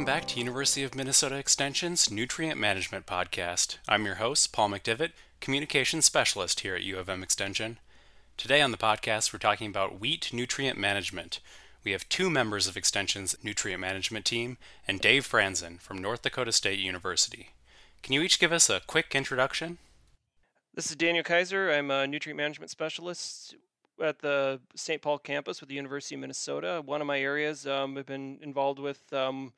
Welcome back to University of Minnesota Extension's Nutrient Management Podcast. I'm your host, Paul McDivitt, Communications Specialist here at U of M Extension. Today on the podcast, we're talking about wheat nutrient management. We have two members of Extension's nutrient management team and Dave Franzen from North Dakota State University. Can you each give us a quick introduction? This is Daniel Kaiser. I'm a nutrient management specialist at the St. Paul campus with the University of Minnesota. One of my areas um, I've been involved with, um,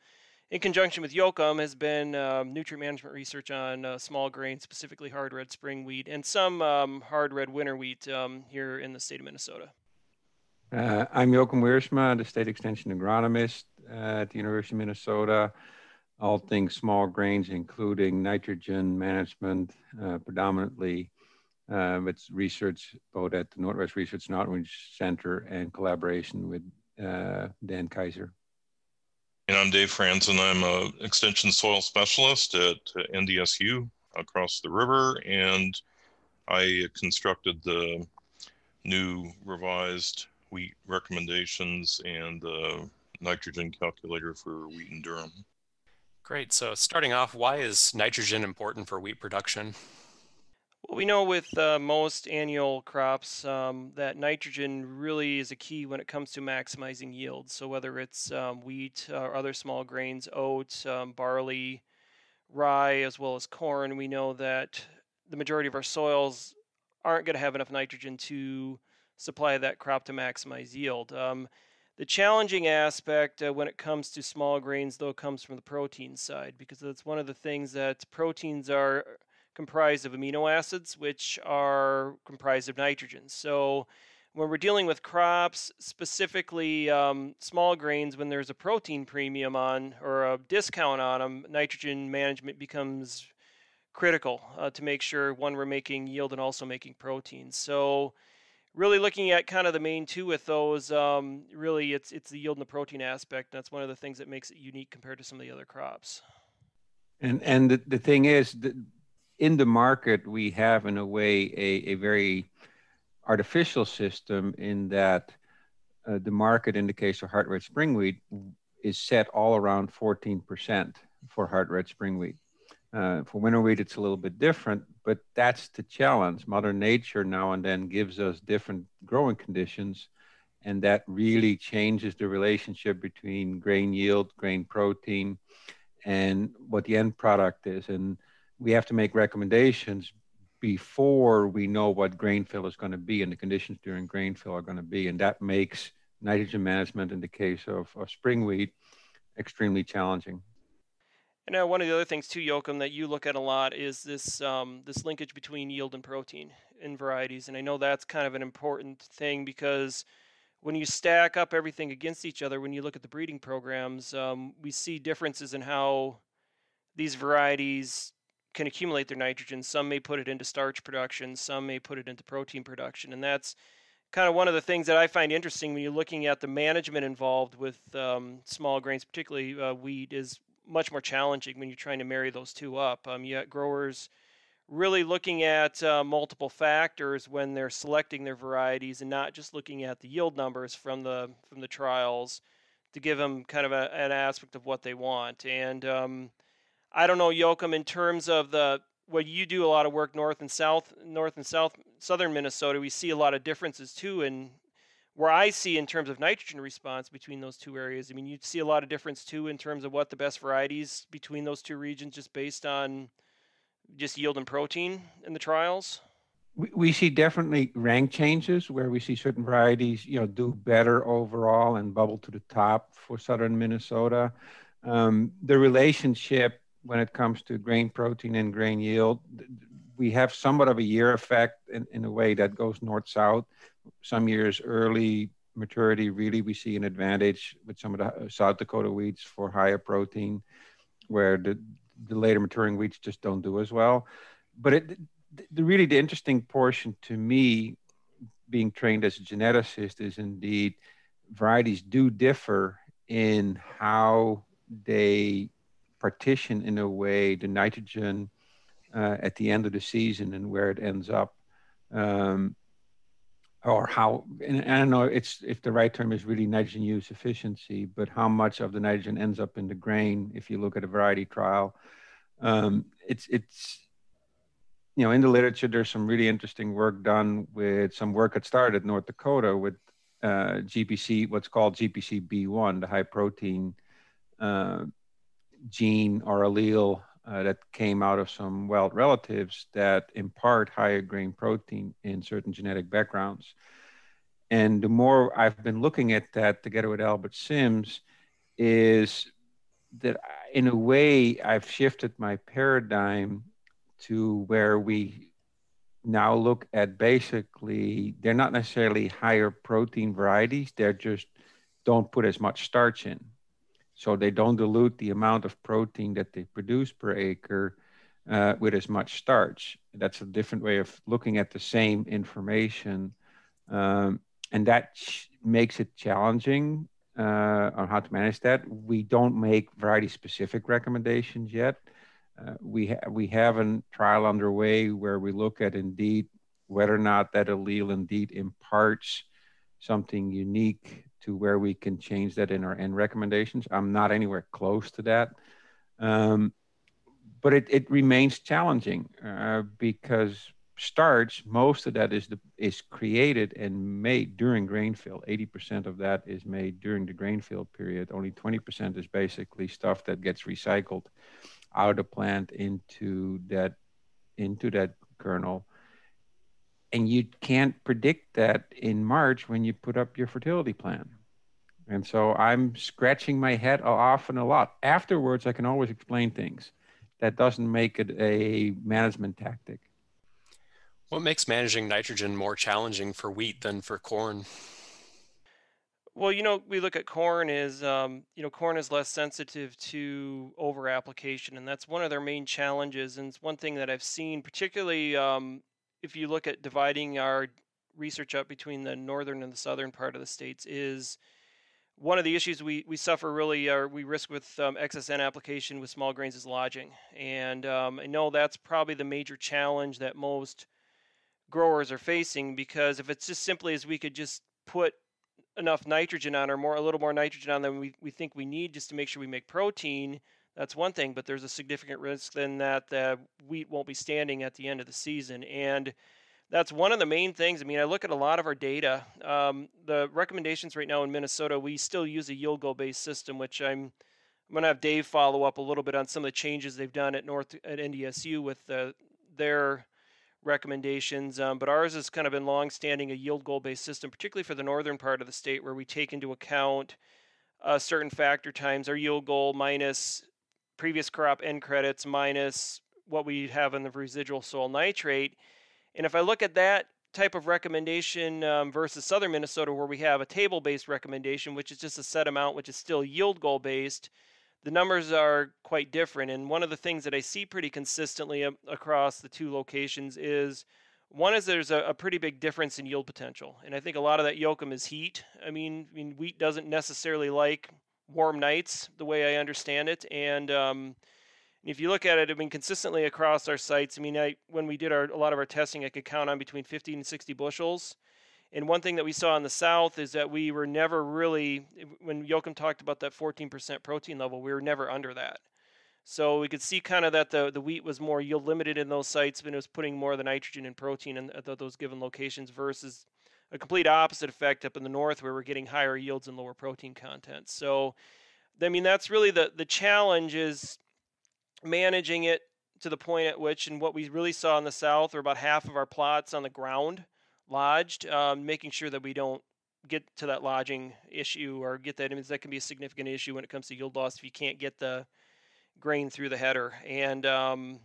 in conjunction with Joachim, has been um, nutrient management research on uh, small grain, specifically hard red spring wheat, and some um, hard red winter wheat um, here in the state of Minnesota. Uh, I'm Joachim Wiersma, the state extension agronomist at the University of Minnesota. All things small grains, including nitrogen management, uh, predominantly um, it's research both at the Northwest Research and Outreach Center and collaboration with uh, Dan Kaiser. And I'm Dave Franzen, and I'm an extension soil specialist at NDSU across the river, and I constructed the new revised wheat recommendations and the nitrogen calculator for wheat and durum. Great. So, starting off, why is nitrogen important for wheat production? Well, we know with uh, most annual crops um, that nitrogen really is a key when it comes to maximizing yield. So whether it's um, wheat or other small grains, oats, um, barley, rye, as well as corn, we know that the majority of our soils aren't going to have enough nitrogen to supply that crop to maximize yield. Um, the challenging aspect uh, when it comes to small grains, though, comes from the protein side because that's one of the things that proteins are comprised of amino acids, which are comprised of nitrogen. So when we're dealing with crops, specifically um, small grains, when there's a protein premium on or a discount on them, nitrogen management becomes critical uh, to make sure one we're making yield and also making protein. So really looking at kind of the main two with those, um, really it's it's the yield and the protein aspect. That's one of the things that makes it unique compared to some of the other crops. And and the, the thing is, the, in the market, we have, in a way, a, a very artificial system in that uh, the market, in the case of hard red spring wheat, is set all around 14% for hard red spring wheat. Uh, for winter wheat, it's a little bit different, but that's the challenge. Mother Nature now and then gives us different growing conditions, and that really changes the relationship between grain yield, grain protein, and what the end product is. And we have to make recommendations before we know what grain fill is going to be and the conditions during grain fill are going to be. And that makes nitrogen management in the case of, of spring wheat extremely challenging. And now, one of the other things too, Joachim, that you look at a lot is this um, this linkage between yield and protein in varieties. And I know that's kind of an important thing because when you stack up everything against each other, when you look at the breeding programs, um, we see differences in how these varieties can accumulate their nitrogen. Some may put it into starch production, some may put it into protein production. And that's kind of one of the things that I find interesting when you're looking at the management involved with um, small grains, particularly uh, wheat, is much more challenging when you're trying to marry those two up. Um, you got growers really looking at uh, multiple factors when they're selecting their varieties and not just looking at the yield numbers from the from the trials to give them kind of a, an aspect of what they want. And um, I don't know, Joachim, in terms of the what you do a lot of work north and south, north and south, southern Minnesota. We see a lot of differences too, and where I see in terms of nitrogen response between those two areas. I mean, you see a lot of difference too in terms of what the best varieties between those two regions, just based on just yield and protein in the trials. We, we see definitely rank changes where we see certain varieties, you know, do better overall and bubble to the top for southern Minnesota. Um, the relationship when it comes to grain protein and grain yield. We have somewhat of a year effect in, in a way that goes north south. Some years early maturity, really, we see an advantage with some of the uh, South Dakota wheats for higher protein, where the, the later maturing wheats just don't do as well. But it, the really the interesting portion to me, being trained as a geneticist, is indeed varieties do differ in how they partition in a way the nitrogen uh, at the end of the season and where it ends up. Um, or how, and I don't know it's, if the right term is really nitrogen use efficiency, but how much of the nitrogen ends up in the grain if you look at a variety trial. Um, it's, it's, you know, in the literature, there's some really interesting work done with some work that started North Dakota with uh, GPC, what's called GPC B1, the high protein uh, gene or allele uh, that came out of some wild relatives that impart higher grain protein in certain genetic backgrounds. And the more I've been looking at that together with Albert Sims, is that in a way I've shifted my paradigm to where we now look at basically, they're not necessarily higher protein varieties, they're just don't put as much starch in. So they don't dilute the amount of protein that they produce per acre uh, with as much starch. That's a different way of looking at the same information. Um, and that ch- makes it challenging uh, on how to manage that. We don't make variety specific recommendations yet. Uh, we, ha- we have a trial underway where we look at indeed whether or not that allele indeed imparts something unique to where we can change that in our end recommendations. I'm not anywhere close to that. Um, but it, it remains challenging uh, because starch, most of that is the, is created and made during grain fill. 80% of that is made during the grain fill period. Only 20% is basically stuff that gets recycled out of the plant into that into that kernel and you can't predict that in March when you put up your fertility plan. And so I'm scratching my head often a lot. Afterwards, I can always explain things. That doesn't make it a management tactic. What makes managing nitrogen more challenging for wheat than for corn? Well, you know, we look at corn is, um, you know, corn is less sensitive to over application, and that's one of their main challenges. And it's one thing that I've seen, particularly um, if you look at dividing our research up between the northern and the southern part of the states, is one of the issues we, we suffer really or we risk with um, excess N application with small grains is lodging. And um, I know that's probably the major challenge that most growers are facing because if it's just simply as we could just put enough nitrogen on or more a little more nitrogen on than we, we think we need just to make sure we make protein that's one thing, but there's a significant risk then that the wheat won't be standing at the end of the season. And that's one of the main things. I mean, I look at a lot of our data. Um, the recommendations right now in Minnesota, we still use a yield goal based system, which I'm I'm going to have Dave follow up a little bit on some of the changes they've done at North at NDSU with the, their recommendations. Um, but ours has kind of been long-standing a yield goal-based system, particularly for the northern part of the state, where we take into account uh, certain factor times, our yield goal minus previous crop N credits minus what we have in the residual soil nitrate. And if I look at that type of recommendation um, versus southern Minnesota, where we have a table based recommendation, which is just a set amount, which is still yield goal based, the numbers are quite different. And one of the things that I see pretty consistently across the two locations is one is there's a, a, pretty big difference in yield potential. And I think a lot of that Joachim is heat. I mean, I mean wheat doesn't necessarily like warm nights, the way I understand it. And um, if you look at it, I mean, consistently across our sites, I mean, I, when we did our, a lot of our testing, I could count on between 50 and 60 bushels. And one thing that we saw in the south is that we were never really, when Joachim talked about that 14% protein level, we were never under that. So we could see kind of that the, the wheat was more yield limited in those sites, but it was putting more of the nitrogen and protein in those given locations versus a complete opposite effect up in the north where we're getting higher yields and lower protein content. So, I mean, that's really the, the challenge is managing it to the point at which, and what we really saw in the south, are about half of our plots on the ground lodged, um, making sure that we don't get to that lodging issue or get that. I mean, that can be a significant issue when it comes to yield loss if you can't get the grain through the header. And um,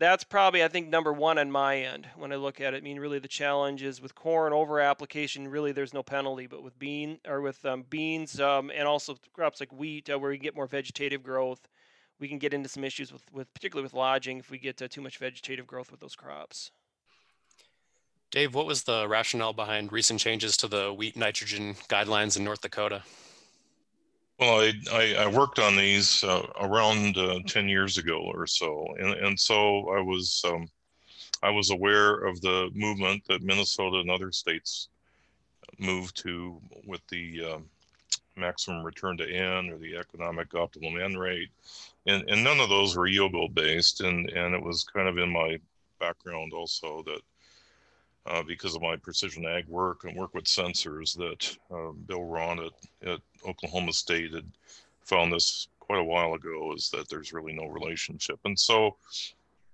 that's probably I think number one on my end when I look at it. I mean, really the challenge is with corn over application. Really, there's no penalty, but with bean or with um, beans um, and also crops like wheat, uh, where you get more vegetative growth, we can get into some issues with, with particularly with lodging if we get uh, too much vegetative growth with those crops. Dave, what was the rationale behind recent changes to the wheat nitrogen guidelines in North Dakota? Well, I, I, I worked on these uh, around uh, 10 years ago or so. And, and so I was, um, I was aware of the movement that Minnesota and other states moved to with the uh, maximum return to N or the economic optimum N rate. And, and none of those were YOGO based. And, and it was kind of in my background also that uh, because of my precision ag work and work with sensors that uh, Bill Raun at, at Oklahoma State had found this quite a while ago is that there's really no relationship. And so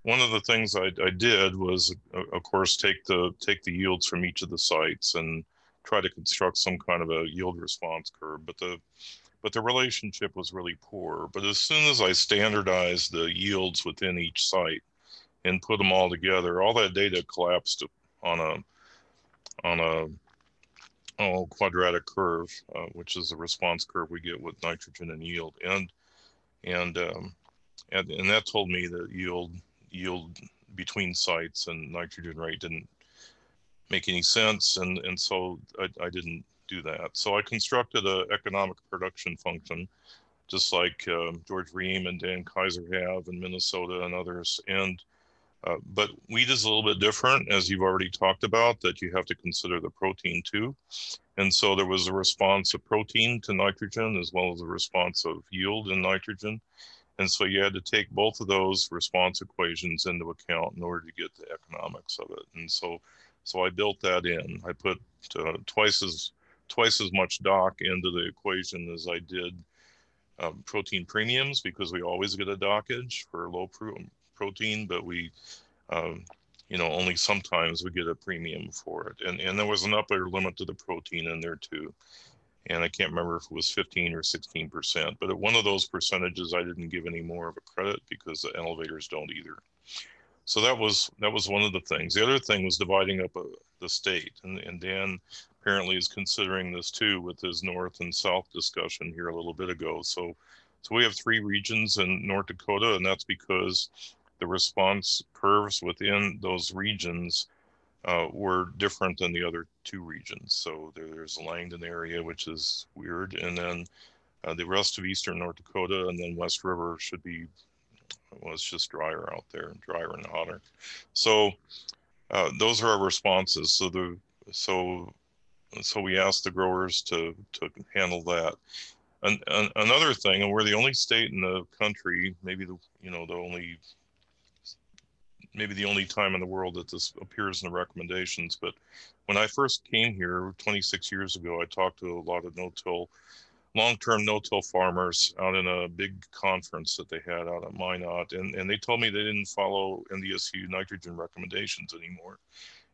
one of the things I, I did was, uh, of course, take the take the yields from each of the sites and try to construct some kind of a yield response curve. But the but the relationship was really poor. But as soon as I standardized the yields within each site and put them all together, all that data collapsed on a on a oh, quadratic curve, uh, which is the response curve we get with nitrogen and yield, and and um, and, and that told me that yield yield between sites and nitrogen rate didn't make any sense, and and so I, I didn't do that. So I constructed a economic production function, just like uh, George Rehm and Dan Kaiser have in Minnesota and others, and uh, but wheat is a little bit different, as you've already talked about, that you have to consider the protein too. And so there was a response of protein to nitrogen as well as a response of yield in nitrogen. And so you had to take both of those response equations into account in order to get the economics of it. And so, so I built that in. I put uh, twice as twice as much dock into the equation as I did um, protein premiums because we always get a dockage for low pro protein, but we, um, you know, only sometimes we get a premium for it. And, and there was an upper limit to the protein in there too. And I can't remember if it was 15 or 16%, but at one of those percentages, I didn't give any more of a credit because the elevators don't either. So that was that was one of the things. The other thing was dividing up uh, the state, and, and Dan apparently is considering this too with his north and south discussion here a little bit ago. So, so we have three regions in North Dakota, and that's because the response curves within those regions uh, were different than the other two regions. So there, there's Langdon area, which is weird, and then uh, the rest of eastern North Dakota, and then West River should be well, it's just drier out there, drier and hotter. So uh, those are our responses. So the so so we asked the growers to to handle that. And, and another thing, and we're the only state in the country, maybe the you know the only maybe the only time in the world that this appears in the recommendations. But when I first came here 26 years ago, I talked to a lot of no-till, long-term no-till farmers out in a big conference that they had out at Minot, and, and they told me they didn't follow NDSU nitrogen recommendations anymore.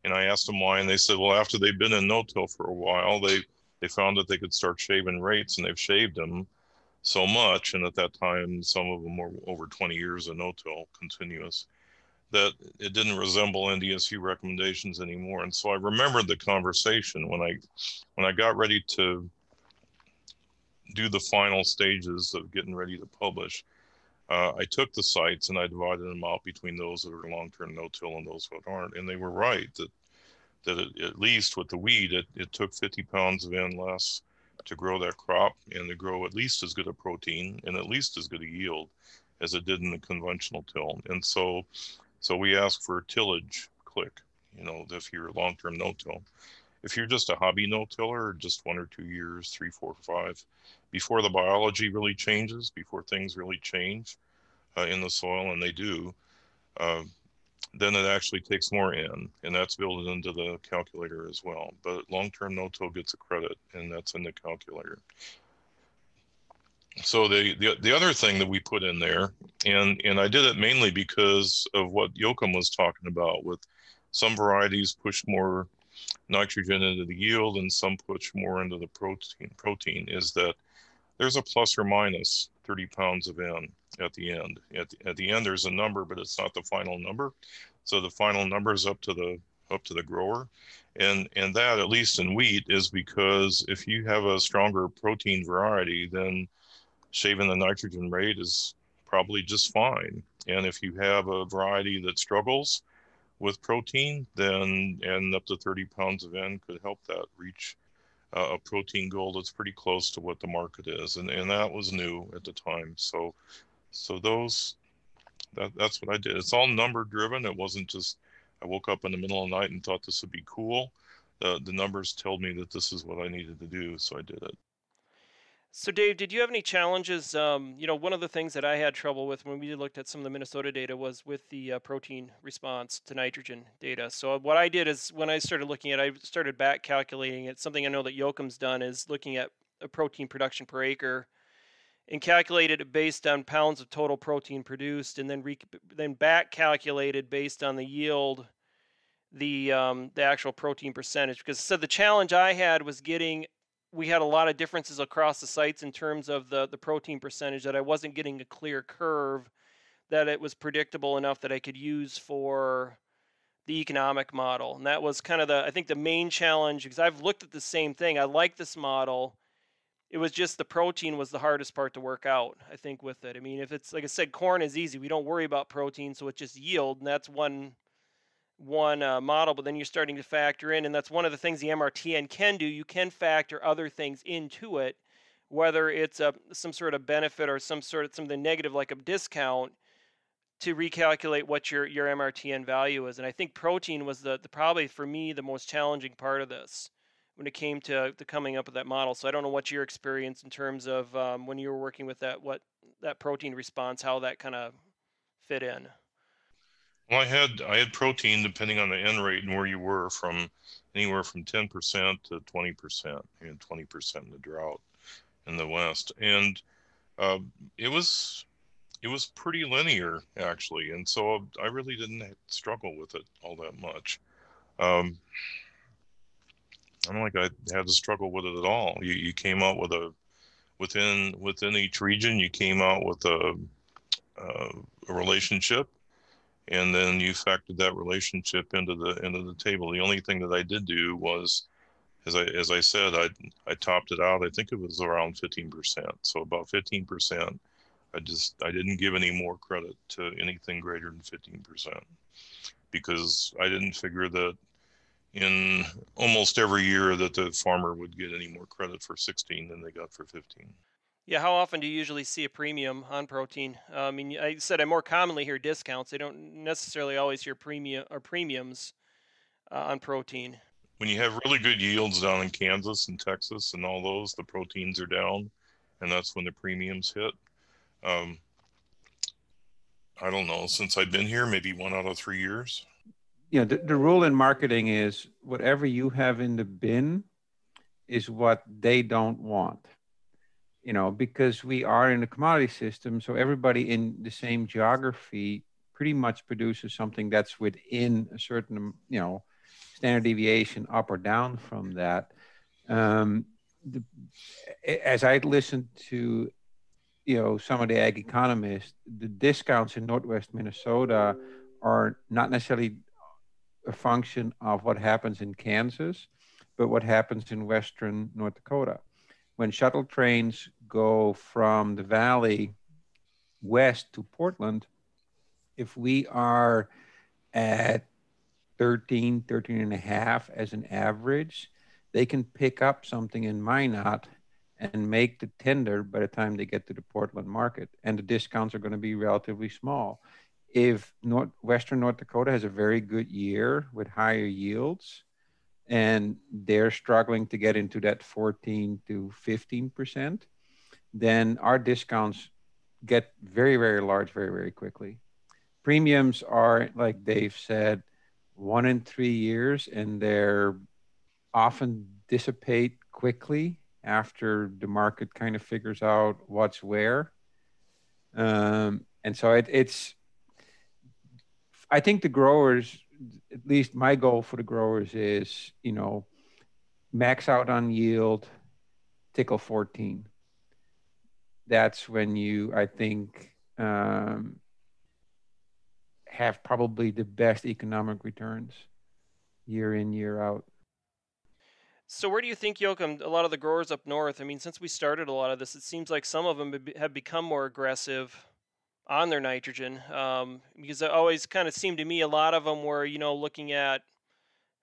And I asked them why, and they said, well, after they've been in no-till for a while, they they found that they could start shaving rates, and they've shaved them so much. And at that time, some of them were over 20 years of no-till continuous that it didn't resemble NDSU recommendations anymore. And so I remembered the conversation when I when I got ready to do the final stages of getting ready to publish. Uh, I took the sites and I divided them out between those that are long-term no-till and those that aren't, and they were right that that it, at least with the weed, it, it took 50 pounds of N less to grow that crop and to grow at least as good a protein and at least as good a yield as it did in the conventional till. And so so we ask for a tillage click, you know, if you're long-term no-till. If you're just a hobby no-tiller, just one or two years, three, four, five, before the biology really changes, before things really change uh, in the soil, and they do, uh, then it actually takes more N, and that's built into the calculator as well. But long-term no-till gets a credit, and that's in the calculator so the, the the other thing that we put in there, and and I did it mainly because of what Joachim was talking about. With some varieties push more nitrogen into the yield, and some push more into the protein. Protein is that there's a plus or minus 30 pounds of N at the end. At the, at the end, there's a number, but it's not the final number. So the final number is up to the up to the grower, and and that at least in wheat is because if you have a stronger protein variety, then shaving the nitrogen rate is probably just fine. And if you have a variety that struggles with protein, then and up to 30 pounds of N could help that reach uh, a protein goal that's pretty close to what the market is. And, and that was new at the time. So, so those, that, that's what I did. It's all number driven. It wasn't just, I woke up in the middle of the night and thought this would be cool. the the numbers told me that this is what I needed to do, so I did it. So, Dave, did you have any challenges? Um, you know, one of the things that I had trouble with when we looked at some of the Minnesota data was with the uh, protein response to nitrogen data. So, what I did is when I started looking at, it, I started back calculating it. Something I know that Joachim's done is looking at a protein production per acre and calculated it based on pounds of total protein produced, and then re- then back calculated based on the yield the um, the actual protein percentage because so the challenge I had was getting we had a lot of differences across the sites in terms of the the protein percentage that I wasn't getting a clear curve that it was predictable enough that I could use for the economic model. And that was kind of the I think the main challenge because I've looked at the same thing. I like this model. It was just the protein was the hardest part to work out, I think, with it. I mean, if it's like I said, corn is easy. We don't worry about protein, so it's just yield, and that's one one uh, model, but then you're starting to factor in, and that's one of the things the MRTN can do. You can factor other things into it, whether it's a some sort of benefit or some sort of something negative like a discount to recalculate what your your MRTN value is. And I think protein was the, the probably for me the most challenging part of this when it came to, to coming up with that model. So I don't know what your experience in terms of um, when you were working with that what that protein response, how that kind of fit in. Well, I had I had protein depending on the N rate and where you were from anywhere from 10% to 20%, and 20% in the drought in the West. And uh, it was it was pretty linear actually, and so I really didn't struggle with it all that much. Um, I don't think I had to struggle with it at all. You you came out with a within within each region, you came out with a, uh, a relationship and then you factored that relationship into the into the table. The only thing that I did do was, as I as I said, I I topped it out. I think it was around fifteen percent. So about fifteen percent. I just I didn't give any more credit to anything greater than fifteen percent because I didn't figure that in almost every year that the farmer would get any more credit for 16 than they got for 15. Yeah, how often do you usually see a premium on protein? Uh, I mean, I said I more commonly hear discounts. I don't necessarily always hear premium or premiums uh, on protein. When you have really good yields down in Kansas and Texas and all those, the proteins are down, and that's when the premiums hit. Um, I don't know. Since I've been here, maybe one out of three years. Yeah, the, the rule in marketing is whatever you have in the bin is what they don't want you know, because we are in a commodity system, so everybody in the same geography pretty much produces something that's within a certain, you know, standard deviation up or down from that. Um, the, as I listened to, you know, some of the ag economists, the discounts in Northwest Minnesota are not necessarily a function of what happens in Kansas, but what happens in Western North Dakota when shuttle trains go from the valley west to Portland, if we are at 13, 13 and a half as an average, they can pick up something in Minot and make the tender by the time they get to the Portland market. And the discounts are going to be relatively small. If North, Western North Dakota has a very good year with higher yields, and they're struggling to get into that 14 to 15 percent, then our discounts get very, very large very, very quickly. Premiums are, like Dave said, one in three years, and they're often dissipate quickly after the market kind of figures out what's where. Um, and so it, it's, I think the growers at least my goal for the growers is, you know, max out on yield, tickle 14. That's when you, I think, um, have probably the best economic returns year in, year out. So, where do you think, Joachim, a lot of the growers up north? I mean, since we started a lot of this, it seems like some of them have become more aggressive on their nitrogen um, because it always kind of seemed to me a lot of them were you know looking at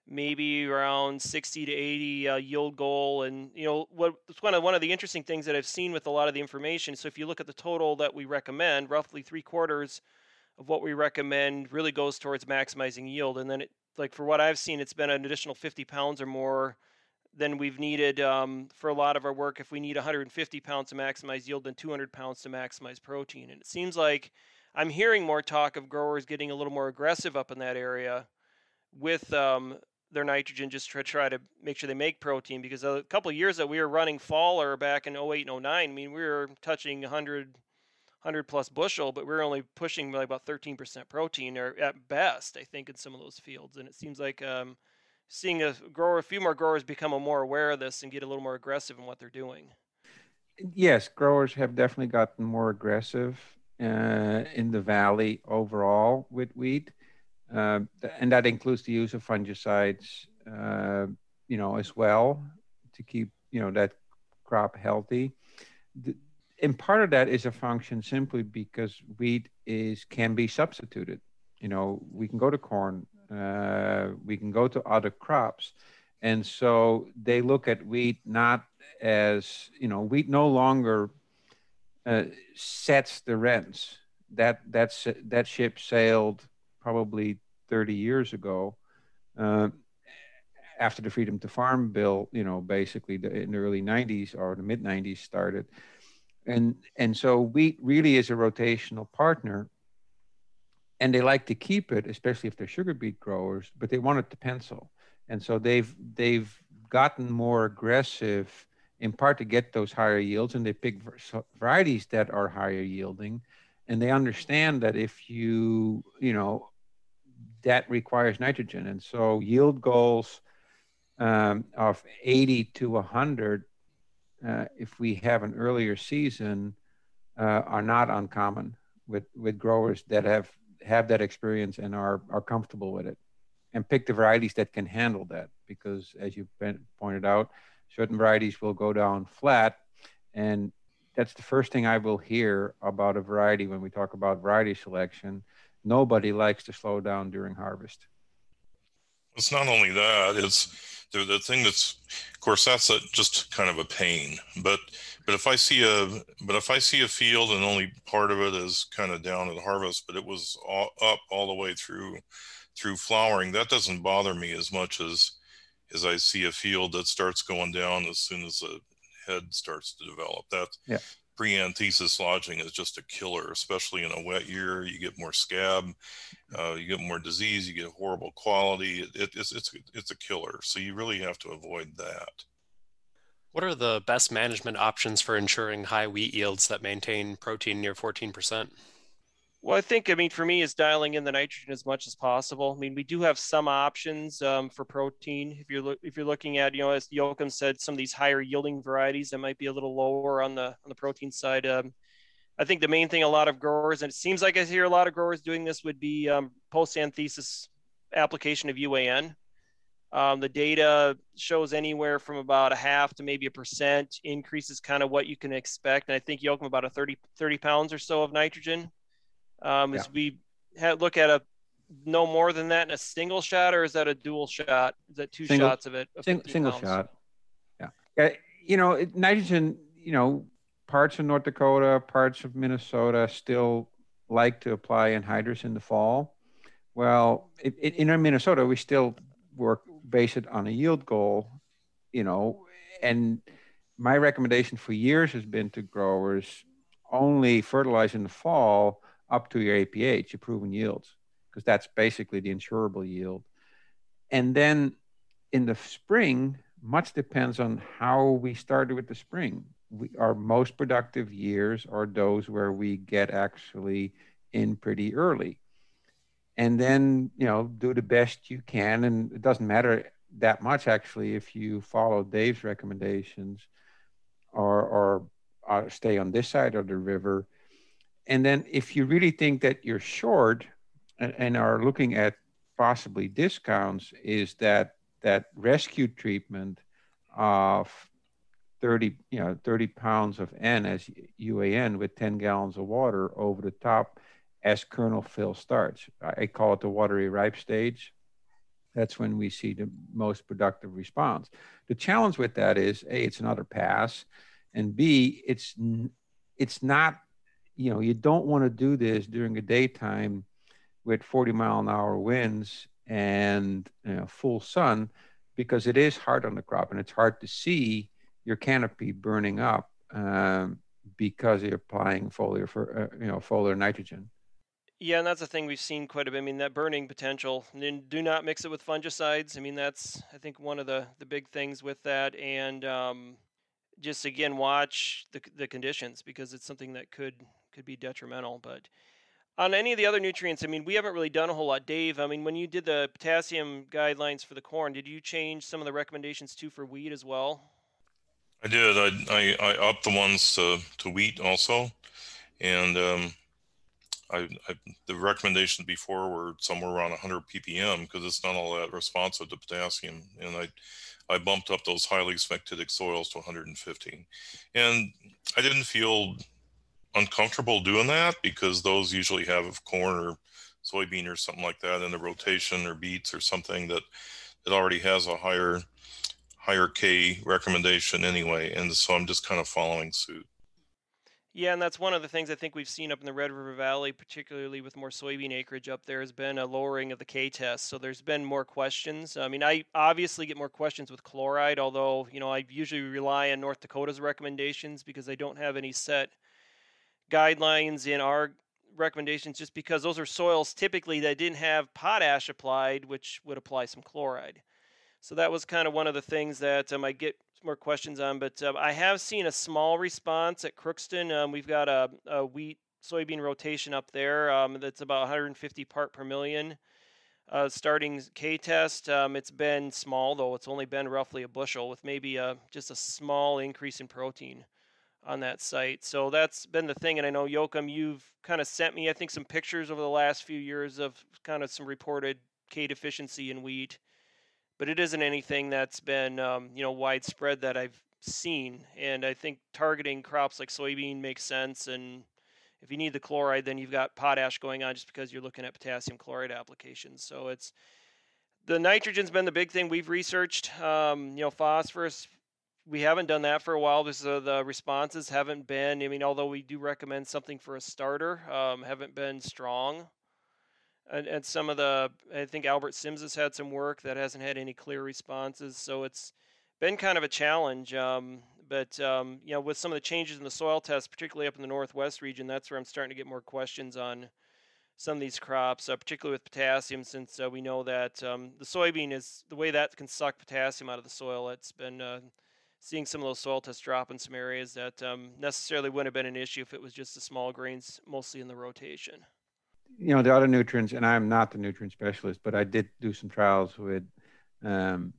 maybe around 60 to 80 uh, yield goal and you know what one of one of the interesting things that I've seen with a lot of the information. So if you look at the total that we recommend roughly three quarters of what we recommend really goes towards maximizing yield. And then it like for what I've seen, it's been an additional 50 pounds or more than we've needed um, for a lot of our work. If we need 150 pounds to maximize yield, than 200 pounds to maximize protein, and it seems like I'm hearing more talk of growers getting a little more aggressive up in that area with um, their nitrogen just to try to make sure they make protein. Because a couple years that we were running Faller back in 08 and 09 i mean we were touching 100 100 plus bushel but we are only pushing like about 13% protein or at best i think in some of those fields. And it seems like um, seeing a grower a few more growers become more aware of this and get a little more aggressive in what they're doing yes growers have definitely gotten more aggressive uh, in the valley overall with wheat uh, and that includes the use of fungicides, uh, you know, as well to keep, you know, that crop healthy. The, and part of that is a function simply because wheat is can be substituted. You know, we can go to corn, uh, we can go to other crops, and so they look at wheat not as you know, wheat no longer uh, sets the rents. That that's that ship sailed probably 30 years ago, uh, after the Freedom to Farm bill, you know, basically the, in the early 90s or the mid 90s started. And, and so wheat really is a rotational partner. And they like to keep it, especially if they're sugar beet growers, but they want it to pencil. And so they've, they've gotten more aggressive in part to get those higher yields and they pick varieties that are higher yielding and they understand that if you you know that requires nitrogen. And so yield goals um, of 80 to 100, uh, if we have an earlier season, uh, are not uncommon with, with growers that have, have that experience and are, are comfortable with it. And pick the varieties that can handle that because, as you pointed out, certain varieties will go down flat. And that's the first thing I will hear about a variety when we talk about variety selection nobody likes to slow down during harvest. It's not only that; it's the, the thing that's, of course, that's a, just kind of a pain. But but if I see a but if I see a field and only part of it is kind of down at harvest, but it was all, up all the way through through flowering, that doesn't bother me as much as as I see a field that starts going down as soon as the head starts to develop. That yeah pre-anthesis lodging is just a killer, especially in a wet year. You get more scab, uh, you get more disease, you get horrible quality. It, it's it's it's a killer. So you really have to avoid that. What are the best management options for ensuring high wheat yields that maintain protein near 14%? Well, I think, I mean, for me, is dialing in the nitrogen as much as possible. I mean, we do have some options um, for protein. If you're lo- if you're looking at, you know, as Joachim said, some of these higher yielding varieties that might be a little lower on the on the protein side. Um, I think the main thing a lot of growers, and it seems like I hear a lot of growers doing this, would be um, post anthesis application of UAN. Um, the data shows anywhere from about a half to maybe a percent increase is kind of what you can expect. And I think Joachim about a 30, 30 pounds or so of nitrogen um, yeah. Is we look at a no more than that in a single shot, or is that a dual shot? Is that two single, shots of it? Of single shot. Yeah. yeah. You know, nitrogen. You know, parts of North Dakota, parts of Minnesota still like to apply anhydrous in the fall. Well, it, it, in Minnesota, we still work base it on a yield goal. You know, and my recommendation for years has been to growers only fertilize in the fall up to your APH, your proven yields, because that's basically the insurable yield. And then in the spring, much depends on how we started with the spring. We, our most productive years are those where we get actually in pretty early. And then, you know, do the best you can. And it doesn't matter that much actually if you follow Dave's recommendations or, or, or uh, stay on this side of the river and then if you really think that you're short and, and are looking at possibly discounts, is that that rescue treatment of 30 you know 30 pounds of n as uan with 10 gallons of water over the top as kernel fill starts. I call it the watery ripe stage. That's when we see the most productive response. The challenge with that is a it's another pass and b it's it's not you know, you don't want to do this during the daytime with 40 mile an hour winds and you know, full sun because it is hard on the crop and it's hard to see your canopy burning up um, because you're applying foliar for uh, you know foliar nitrogen. Yeah, and that's a thing we've seen quite a bit. I mean, that burning potential. And do not mix it with fungicides. I mean, that's I think one of the the big things with that, and um, just again watch the the conditions because it's something that could could be detrimental. But on any of the other nutrients, I mean, we haven't really done a whole lot. Dave, I mean, when you did the potassium guidelines for the corn, did you change some of the recommendations too for wheat as well? I did. I I, I upped the ones to, to wheat also, and um, I, I, the recommendations before were somewhere around 100 ppm because it's not all that responsive to potassium, and I I bumped up those highly smectitic soils to 115, and I didn't feel uncomfortable doing that because those usually have corn or soybean or something like that in the rotation or beets or something that that already has a higher higher K recommendation anyway. And so I'm just kind of following suit. Yeah, and that's one of the things I think we've seen up in the Red River Valley, particularly with more soybean acreage up there, has been a lowering of the K test. So there's been more questions. I mean, I obviously get more questions with chloride, although, you know, I usually rely on North Dakota's recommendations because they don't have any set guidelines in our recommendations just because those are soils typically that didn't have potash applied, which would apply some chloride. So that was kind of one of the things that um, I get more questions on. But uh, I have seen a small response at Crookston. Um, we've got a, a, wheat soybean rotation up there um, that's about 150 part per million. Uh, starting K test, um, it's been small though. It's only been roughly a bushel with maybe a, just a small increase in protein on that site. So that's been the thing. And I know Joachim, you've kind of sent me, I think, some pictures over the last few years of kind of some reported K deficiency in wheat, but it isn't anything that's been, um, you know, widespread that I've seen. And I think targeting crops like soybean makes sense. And if you need the chloride, then you've got potash going on just because you're looking at potassium chloride applications. So it's the nitrogen's been the big thing we've researched. Um, you know, phosphorus we haven't done that for a while because uh, the responses haven't been. I mean, although we do recommend something for a starter, um, haven't been strong. And, and some of the, I think Albert Sims has had some work that hasn't had any clear responses. So it's been kind of a challenge. Um, but um, you know, with some of the changes in the soil test, particularly up in the northwest region, that's where I'm starting to get more questions on some of these crops, uh, particularly with potassium, since uh, we know that um, the soybean is the way that can suck potassium out of the soil. It's been uh, seeing some of those soil tests drop in some areas that um, necessarily wouldn't have been an issue if it was just the small grains mostly in the rotation. You know, the other nutrients, and I'm not the nutrient specialist, but I did do some trials with um,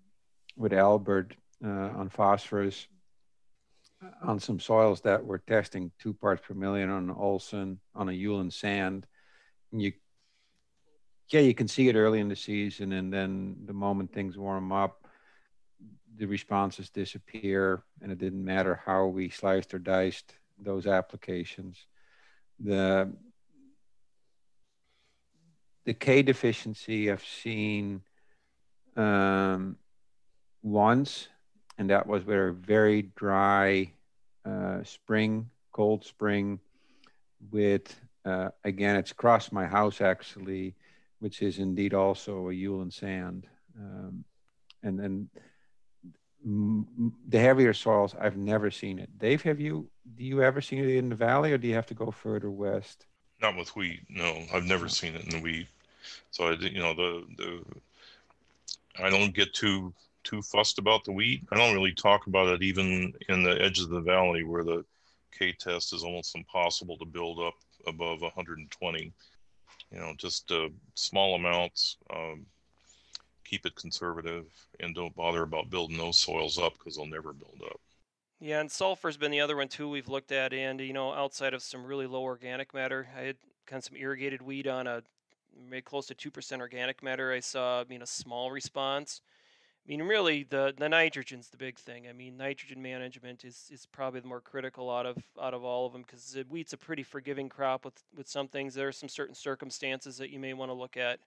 with Albert uh, on phosphorus uh, on some soils that were testing two parts per million on Olsen on a Ulen sand. And you, yeah, you can see it early in the season, and then the moment things warm up, the responses disappear, and it didn't matter how we sliced or diced those applications. The the K deficiency I've seen um, once, and that was with a very dry uh, spring, cold spring, with uh, again, it's across my house actually, which is indeed also a Ulen sand, um, and then the heavier soils, I've never seen it. Dave, have you? Do you ever seen it in the valley, or do you have to go further west? Not with wheat. No, I've never seen it in the wheat. So I, you know, the the I don't get too too fussed about the wheat. I don't really talk about it even in the edge of the valley where the K test is almost impossible to build up above 120. You know, just uh, small amounts. Um, keep it conservative and don't bother about building those soils up because they'll never build up. Yeah, and sulfur's been the other one too we've looked at, and you know, outside of some really low organic matter, I had kind of some irrigated wheat on a maybe close to two percent organic matter. I saw, I mean, a small response. I mean, really, the the nitrogen's the big thing. I mean, nitrogen management is, is probably the more critical out of out of all of them because the uh, wheat's a pretty forgiving crop with with some things. There are some certain circumstances that you may want to look at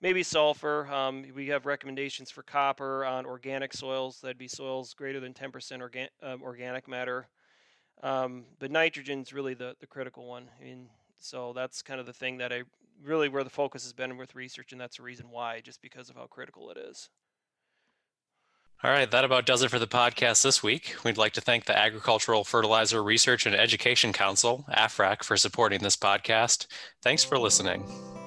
maybe sulfur. Um, we have recommendations for copper on organic soils. That'd be soils greater than 10% organ- organic matter. Um, but nitrogen is really the, the critical one. Mean, So that's kind of the thing that I really where the focus has been with research, and that's the reason why, just because of how critical it is. All right, that about does it for the podcast this week. We'd like to thank the Agricultural Fertilizer Research and Education Council, AFREC, for supporting this podcast. Thanks for listening.